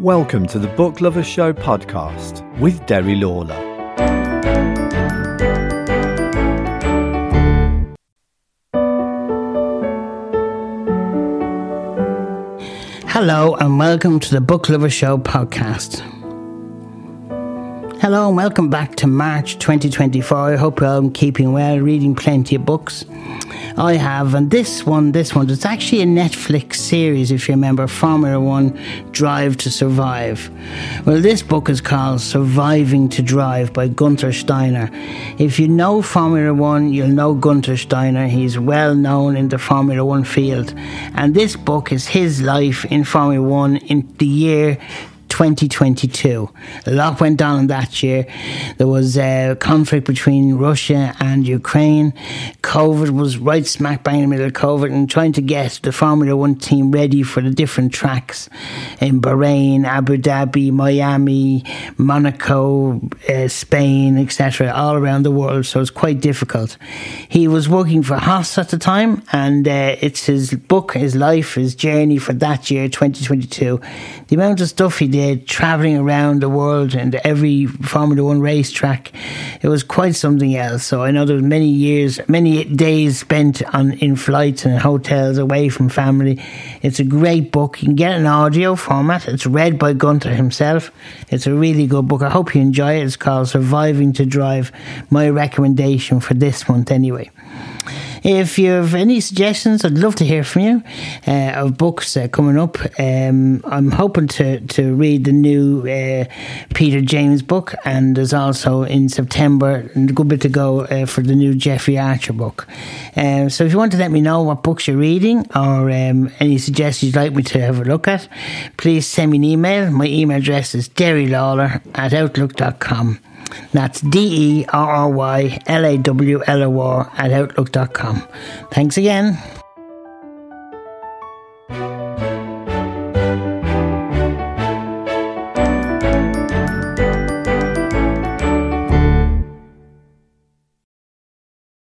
Welcome to the Book Lovers Show podcast with Derry Lawlor. Hello and welcome to the Book Lover Show podcast. Hello and welcome back to March 2024. I hope you're all keeping well, reading plenty of books. I have, and this one, this one, it's actually a Netflix series, if you remember, Formula One Drive to Survive. Well, this book is called Surviving to Drive by Gunther Steiner. If you know Formula One, you'll know Gunther Steiner. He's well known in the Formula One field. And this book is his life in Formula One in the year 2022. A lot went on in that year. There was a conflict between Russia and Ukraine. COVID was right smack bang in the middle of COVID and trying to get the Formula One team ready for the different tracks in Bahrain, Abu Dhabi, Miami, Monaco, uh, Spain, etc., all around the world. So it's quite difficult. He was working for Haas at the time, and uh, it's his book, his life, his journey for that year, 2022. The amount of stuff he did traveling around the world and every Formula One racetrack. It was quite something else. So I know there was many years, many days spent on in flights and hotels away from family. It's a great book. You can get an audio format. It's read by Gunther himself. It's a really good book. I hope you enjoy it. It's called Surviving to Drive. My recommendation for this month, anyway. If you have any suggestions, I'd love to hear from you uh, of books uh, coming up. Um, I'm hoping to, to read the new uh, Peter James book, and there's also in September a good bit to go uh, for the new Jeffrey Archer book. Um, so if you want to let me know what books you're reading or um, any suggestions you'd like me to have a look at, please send me an email. My email address is derrylawlor at outlook.com. That's D E R R Y L A W L O R at outlook.com. Thanks again.